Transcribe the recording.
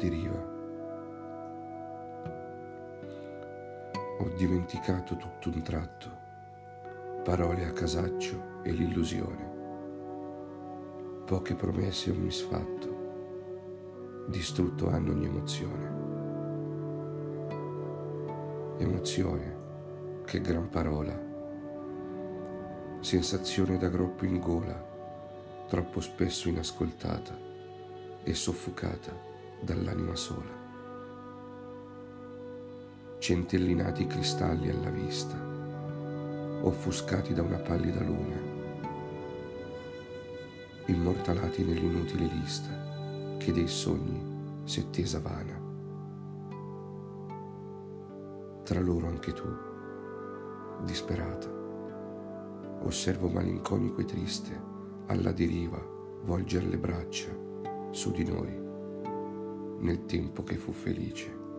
deriva. Ho dimenticato tutto un tratto, parole a casaccio e l'illusione. Poche promesse ho misfatto, distrutto hanno ogni emozione. Emozione, che gran parola, sensazione da groppo in gola, troppo spesso inascoltata e soffocata dall'anima sola centellinati cristalli alla vista, offuscati da una pallida luna, immortalati nell'inutile lista che dei sogni s'è tesa vana. Tra loro anche tu, disperata, osservo malinconico e triste alla deriva volger le braccia su di noi nel tempo che fu felice.